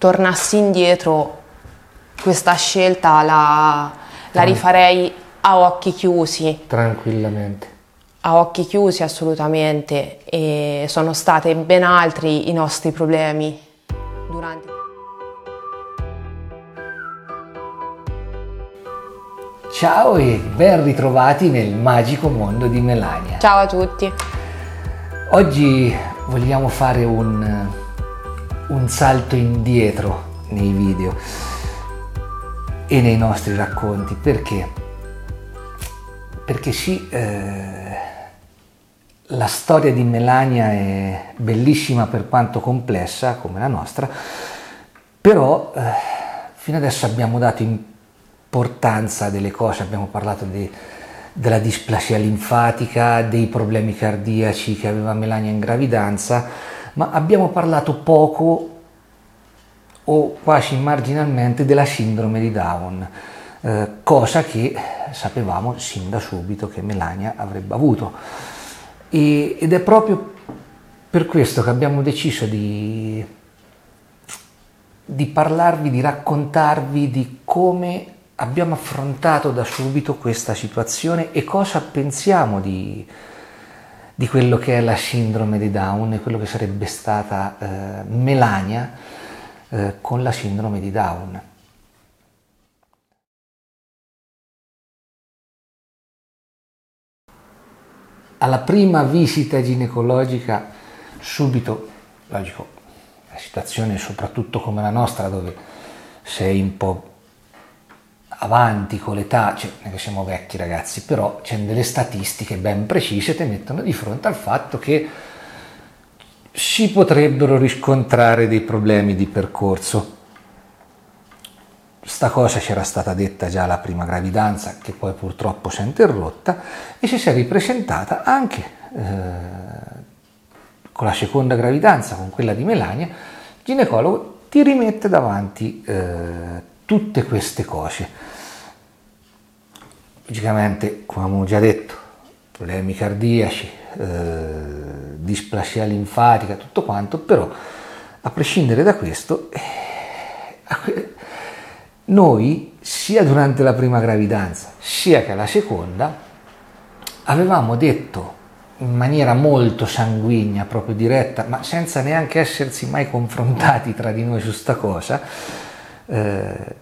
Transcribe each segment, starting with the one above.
tornassi indietro, questa scelta la, la rifarei a occhi chiusi. Tranquillamente. A occhi chiusi assolutamente e sono stati ben altri i nostri problemi durante... Ciao e ben ritrovati nel magico mondo di Melania. Ciao a tutti. Oggi vogliamo fare un, un salto indietro nei video e nei nostri racconti. Perché? Perché sì, eh, la storia di Melania è bellissima per quanto complessa come la nostra, però eh, fino adesso abbiamo dato importanza delle cose, abbiamo parlato di, della displasia linfatica, dei problemi cardiaci che aveva Melania in gravidanza, ma abbiamo parlato poco o quasi marginalmente della sindrome di Down, eh, cosa che sapevamo sin da subito che Melania avrebbe avuto. E, ed è proprio per questo che abbiamo deciso di, di parlarvi, di raccontarvi di come abbiamo affrontato da subito questa situazione e cosa pensiamo di, di quello che è la sindrome di Down e quello che sarebbe stata eh, Melania eh, con la sindrome di Down. Alla prima visita ginecologica, subito, logico, la situazione soprattutto come la nostra, dove sei un po' avanti con l'età, cioè non siamo vecchi ragazzi, però c'è delle statistiche ben precise che mettono di fronte al fatto che si potrebbero riscontrare dei problemi di percorso. Sta cosa c'era stata detta già alla prima gravidanza, che poi purtroppo si è interrotta, e si è ripresentata anche eh, con la seconda gravidanza, con quella di Melania, il ginecologo ti rimette davanti eh, tutte queste cose. Logicamente, come abbiamo già detto, problemi cardiaci, eh, displasia linfatica, tutto quanto, però a prescindere da questo, eh, noi sia durante la prima gravidanza sia che la seconda avevamo detto in maniera molto sanguigna, proprio diretta, ma senza neanche essersi mai confrontati tra di noi su sta cosa, eh,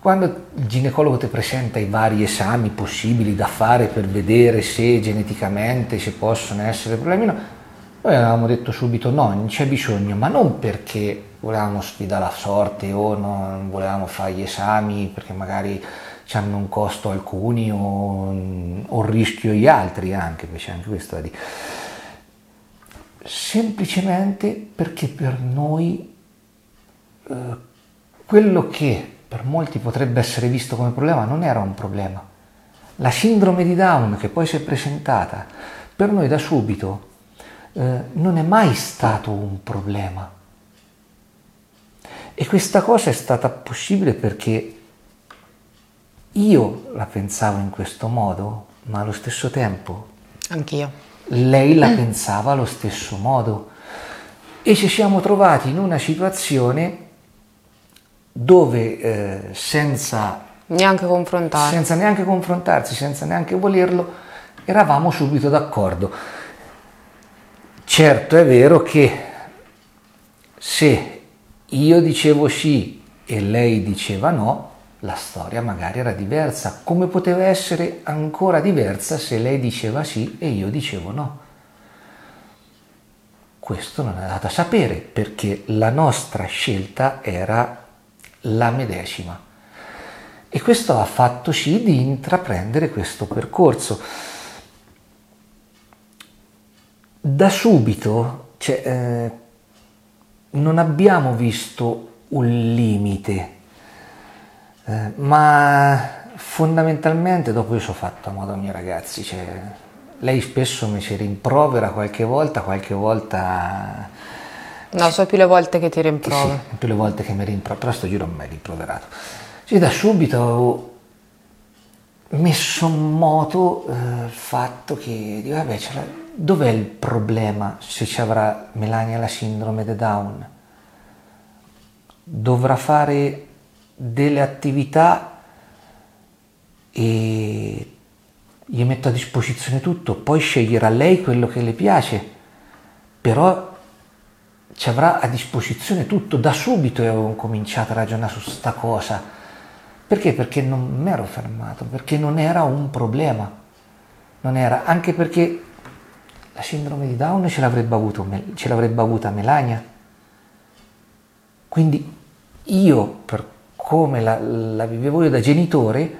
quando il ginecologo ti presenta i vari esami possibili da fare per vedere se geneticamente ci possono essere problemi, no, noi avevamo detto subito no, non c'è bisogno, ma non perché volevamo sfidare la sorte o non volevamo fare gli esami perché magari hanno un costo alcuni o, o rischio gli altri anche, perché anche questo da dire. Semplicemente perché per noi eh, quello che per molti potrebbe essere visto come problema, non era un problema. La sindrome di Down che poi si è presentata, per noi da subito eh, non è mai stato un problema. E questa cosa è stata possibile perché io la pensavo in questo modo, ma allo stesso tempo Anch'io. lei la pensava allo stesso modo. E ci siamo trovati in una situazione dove eh, senza, neanche senza neanche confrontarsi, senza neanche volerlo, eravamo subito d'accordo. Certo è vero che se io dicevo sì e lei diceva no, la storia magari era diversa, come poteva essere ancora diversa se lei diceva sì e io dicevo no. Questo non è dato a sapere perché la nostra scelta era la medesima. E questo ha fatto sì di intraprendere questo percorso. Da subito cioè, eh, non abbiamo visto un limite, eh, ma fondamentalmente dopo io sono fatto a modo mio ragazzi, cioè, lei spesso mi ci rimprovera qualche volta, qualche volta No, so più le volte che ti rimprovero. Sì, più le volte che mi rimprovero, però sto giro non mi hai rimproverato. Sì, da subito ho messo in moto eh, il fatto che, vabbè, dov'è il problema se ci avrà Melania la sindrome di Down? dovrà fare delle attività e gli metto a disposizione tutto, poi sceglierà lei quello che le piace, però ci avrà a disposizione tutto. Da subito io avevo cominciato a ragionare su questa cosa. Perché? Perché non mi ero fermato, perché non era un problema. Non era, anche perché la sindrome di Down ce l'avrebbe, avuto, ce l'avrebbe avuta Melania. Quindi io, per come la, la vivevo io da genitore,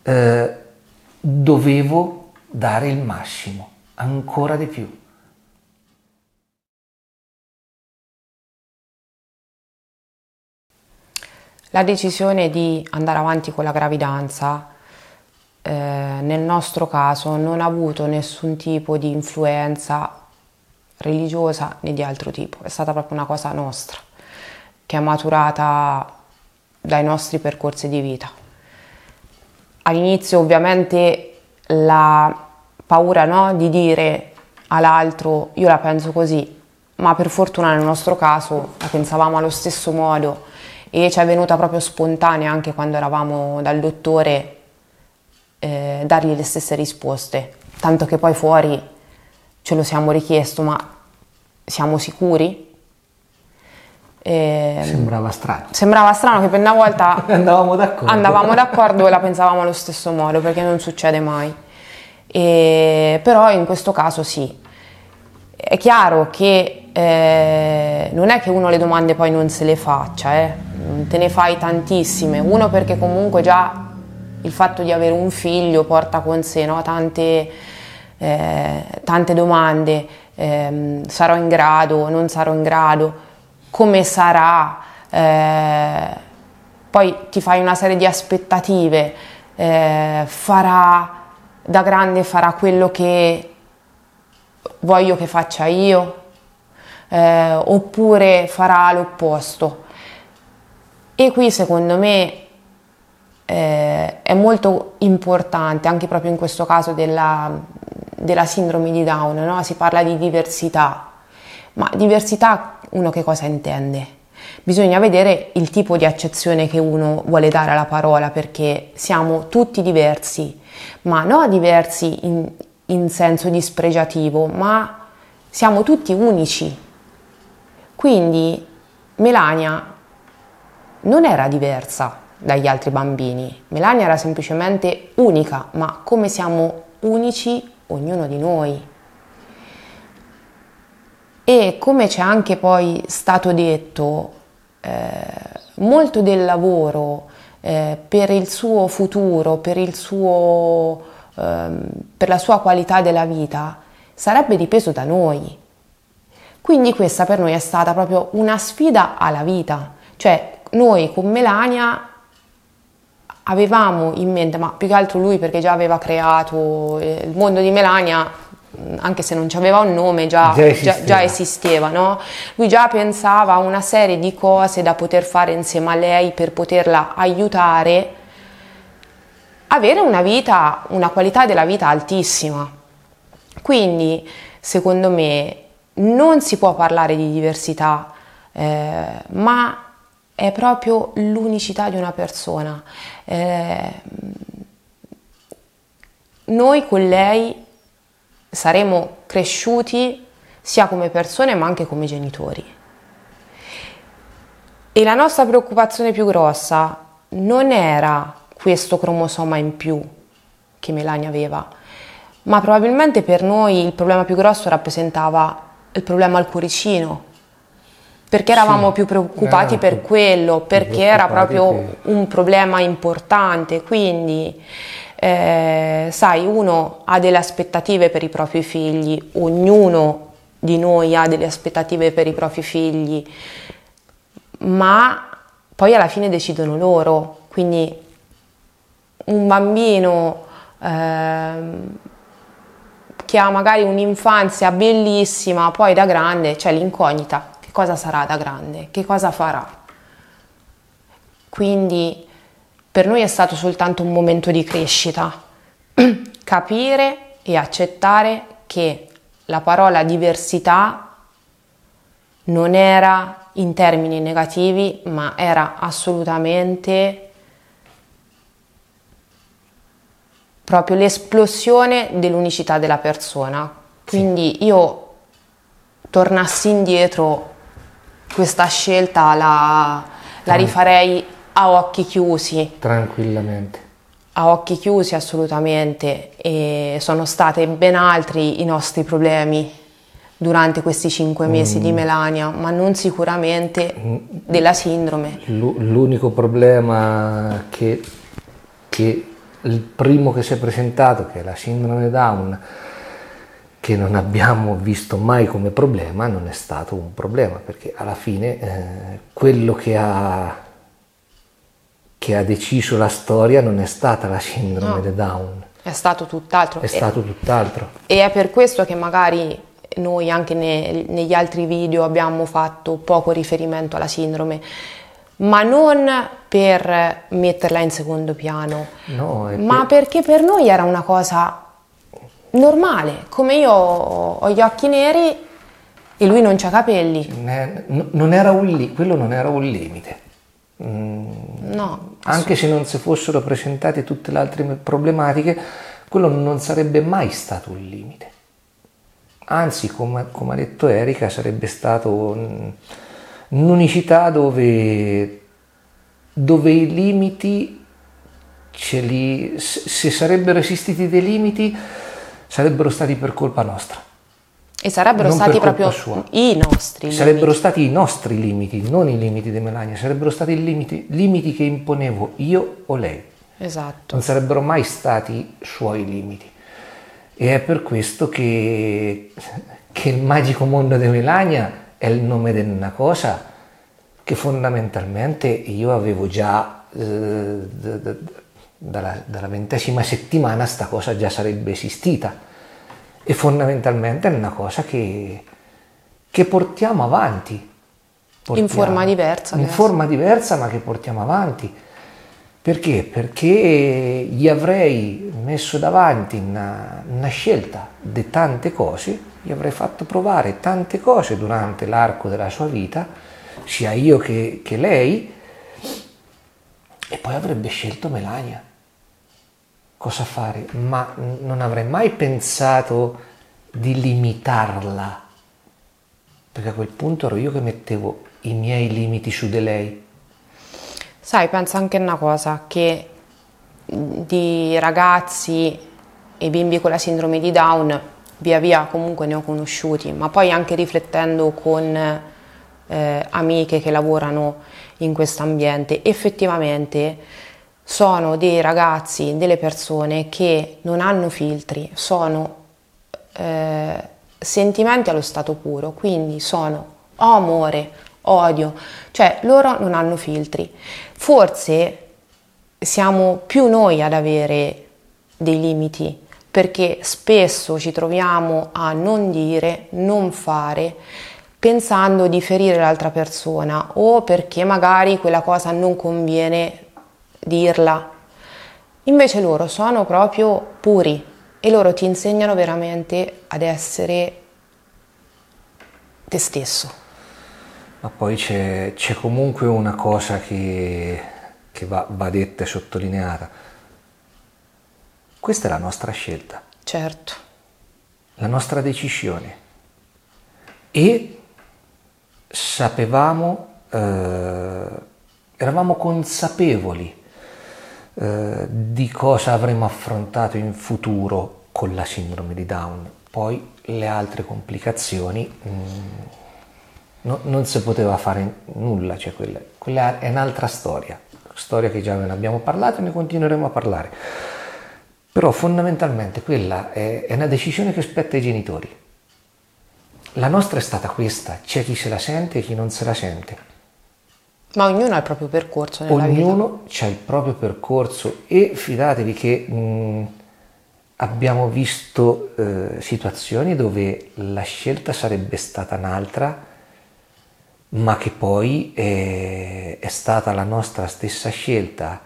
eh, dovevo dare il massimo, ancora di più. La decisione di andare avanti con la gravidanza eh, nel nostro caso non ha avuto nessun tipo di influenza religiosa né di altro tipo, è stata proprio una cosa nostra che è maturata dai nostri percorsi di vita. All'inizio ovviamente la paura no, di dire all'altro io la penso così, ma per fortuna nel nostro caso la pensavamo allo stesso modo e ci è venuta proprio spontanea anche quando eravamo dal dottore eh, dargli le stesse risposte, tanto che poi fuori ce lo siamo richiesto, ma siamo sicuri? E sembrava strano. Sembrava strano che per una volta andavamo d'accordo. andavamo d'accordo e la pensavamo allo stesso modo, perché non succede mai. E, però in questo caso sì. È chiaro che eh, non è che uno le domande poi non se le faccia, eh. Te ne fai tantissime. Uno perché comunque già il fatto di avere un figlio porta con sé no? tante, eh, tante domande. Ehm, sarò in grado, non sarò in grado come sarà, eh, poi ti fai una serie di aspettative, eh, farà da grande farà quello che voglio che faccia io, eh, oppure farà l'opposto. E qui secondo me eh, è molto importante, anche proprio in questo caso della, della sindrome di Down, no? si parla di diversità, ma diversità uno che cosa intende? Bisogna vedere il tipo di accezione che uno vuole dare alla parola perché siamo tutti diversi, ma non diversi in, in senso dispregiativo, ma siamo tutti unici. Quindi Melania non era diversa dagli altri bambini, Melania era semplicemente unica, ma come siamo unici ognuno di noi. E come c'è anche poi stato detto, eh, molto del lavoro eh, per il suo futuro, per, il suo, eh, per la sua qualità della vita, sarebbe dipeso da noi. Quindi questa per noi è stata proprio una sfida alla vita, cioè noi con Melania avevamo in mente, ma più che altro lui perché già aveva creato eh, il mondo di Melania, anche se non aveva un nome, già, già esisteva, già, già esisteva no? Lui già pensava a una serie di cose da poter fare insieme a lei per poterla aiutare a avere una vita, una qualità della vita altissima. Quindi, secondo me, non si può parlare di diversità, eh, ma è proprio l'unicità di una persona. Eh, noi con lei saremo cresciuti sia come persone ma anche come genitori. E la nostra preoccupazione più grossa non era questo cromosoma in più che Melania aveva, ma probabilmente per noi il problema più grosso rappresentava il problema al cuoricino, perché eravamo sì, più preoccupati per quello, perché era proprio che... un problema importante, quindi eh, sai, uno ha delle aspettative per i propri figli, ognuno di noi ha delle aspettative per i propri figli, ma poi alla fine decidono loro, quindi un bambino eh, che ha magari un'infanzia bellissima, poi da grande c'è l'incognita, cosa sarà da grande, che cosa farà. Quindi per noi è stato soltanto un momento di crescita, capire e accettare che la parola diversità non era in termini negativi, ma era assolutamente proprio l'esplosione dell'unicità della persona. Quindi io tornassi indietro, questa scelta la, la rifarei a occhi chiusi. Tranquillamente. A occhi chiusi assolutamente e sono stati ben altri i nostri problemi durante questi cinque mesi mm. di Melania, ma non sicuramente mm. della sindrome. L'unico problema che, che il primo che si è presentato, che è la sindrome Down, che non abbiamo visto mai come problema, non è stato un problema, perché alla fine eh, quello che ha, che ha, deciso la storia non è stata la sindrome no, Down. È stato tutt'altro. È stato tutt'altro. E è per questo che magari noi anche ne, negli altri video abbiamo fatto poco riferimento alla sindrome, ma non per metterla in secondo piano, no, ma per... perché per noi era una cosa normale, come io ho gli occhi neri e lui non c'ha capelli. Non era un li- quello non era un limite. Mm, no. Anche se non si fossero presentate tutte le altre problematiche, quello non sarebbe mai stato un limite. Anzi, come, come ha detto Erika, sarebbe stato un, un'unicità dove, dove i limiti ce li, se sarebbero esistiti dei limiti sarebbero stati per colpa nostra. E sarebbero non stati proprio sua. i nostri limiti. Sarebbero stati i nostri limiti, non i limiti di Melania, sarebbero stati i limiti, limiti che imponevo io o lei. Esatto. Non sarebbero mai stati suoi limiti. E è per questo che, che il magico mondo di Melania è il nome di una cosa che fondamentalmente io avevo già eh, dalla, dalla, ventesima settimana sta cosa già sarebbe esistita e fondamentalmente è una cosa che, che portiamo avanti. Portiamo, in forma diversa. In forma diversa ma che portiamo avanti. Perché? Perché gli avrei messo davanti una, una scelta di tante cose, gli avrei fatto provare tante cose durante l'arco della sua vita, sia io che, che lei, e poi avrebbe scelto Melania. Cosa fare? Ma non avrei mai pensato di limitarla, perché a quel punto ero io che mettevo i miei limiti su di lei Sai, penso anche una cosa, che di ragazzi e bimbi con la sindrome di Down via via comunque ne ho conosciuti, ma poi anche riflettendo con eh, amiche che lavorano in questo ambiente, effettivamente sono dei ragazzi, delle persone che non hanno filtri, sono eh, sentimenti allo stato puro, quindi sono amore, odio, cioè loro non hanno filtri. Forse siamo più noi ad avere dei limiti perché spesso ci troviamo a non dire, non fare, pensando di ferire l'altra persona o perché magari quella cosa non conviene dirla. Invece loro sono proprio puri e loro ti insegnano veramente ad essere te stesso ma poi c'è, c'è comunque una cosa che, che va, va detta e sottolineata. Questa è la nostra scelta. Certo. La nostra decisione. E sapevamo, eh, eravamo consapevoli eh, di cosa avremmo affrontato in futuro con la sindrome di Down. Poi le altre complicazioni mh, mm, no, non si poteva fare nulla, cioè quella, quella, è un'altra storia, storia che già ne abbiamo parlato e ne continueremo a parlare. Però fondamentalmente quella è, è una decisione che spetta ai genitori. La nostra è stata questa, c'è chi se la sente e chi non se la sente. Ma ognuno ha il proprio percorso nella ognuno ha il proprio percorso e fidatevi che mh, abbiamo visto eh, situazioni dove la scelta sarebbe stata un'altra ma che poi è, è stata la nostra stessa scelta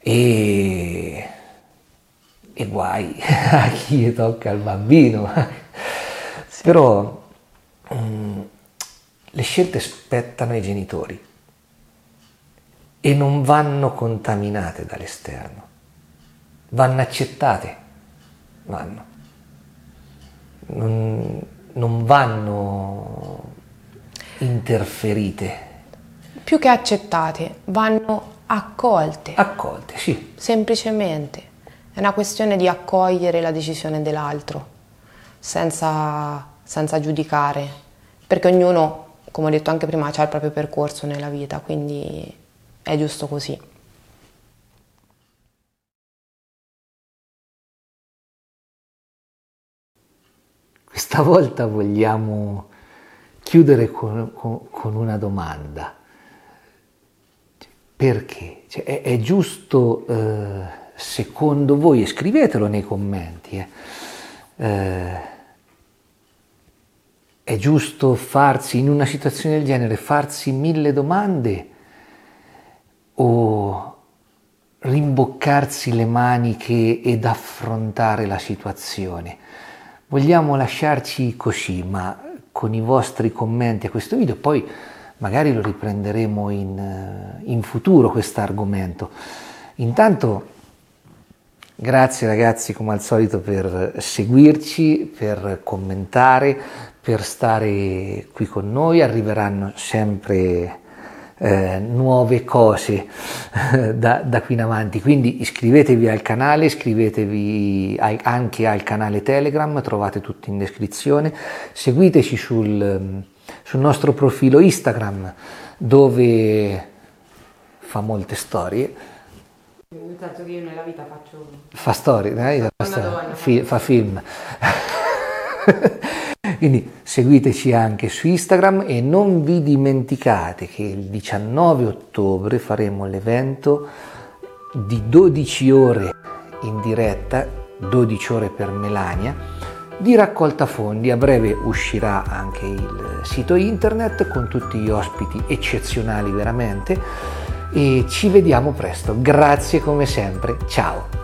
e, e guai a chi tocca il bambino. Sì. Però mh, mm, le scelte spettano ai genitori e non vanno contaminate dall'esterno, vanno accettate, vanno. Non, non vanno interferite. Più che accettate, vanno accolte. Accolte, sì. Semplicemente. È una questione di accogliere la decisione dell'altro, senza, senza giudicare, perché ognuno, come ho detto anche prima, ha il proprio percorso nella vita, quindi è giusto così. Questa volta vogliamo chiudere con, con, con una domanda. Perché? Cioè, è, è, giusto, eh, secondo voi, e scrivetelo nei commenti, eh, eh, è giusto farsi, in una situazione del genere, farsi mille domande o rimboccarsi le maniche ed affrontare la situazione? Vogliamo lasciarci così, ma con i vostri commenti a questo video, poi magari lo riprenderemo in, eh, in futuro questo argomento. Intanto grazie ragazzi come al solito per seguirci, per commentare, per stare qui con noi, arriveranno sempre eh, nuove cose da, da, qui in avanti. Quindi iscrivetevi al canale, iscrivetevi ai, anche al canale Telegram, trovate tutto in descrizione. Seguiteci sul, sul nostro profilo Instagram dove fa molte storie. Nel senso che io nella vita faccio... Fa storie, eh? fa, storie, fa film. Quindi seguiteci anche su Instagram e non vi dimenticate che il 19 ottobre faremo l'evento di 12 ore in diretta, 12 ore per Melania, di raccolta fondi. A breve uscirà anche il sito internet con tutti gli ospiti eccezionali veramente e ci vediamo presto. Grazie come sempre. Ciao!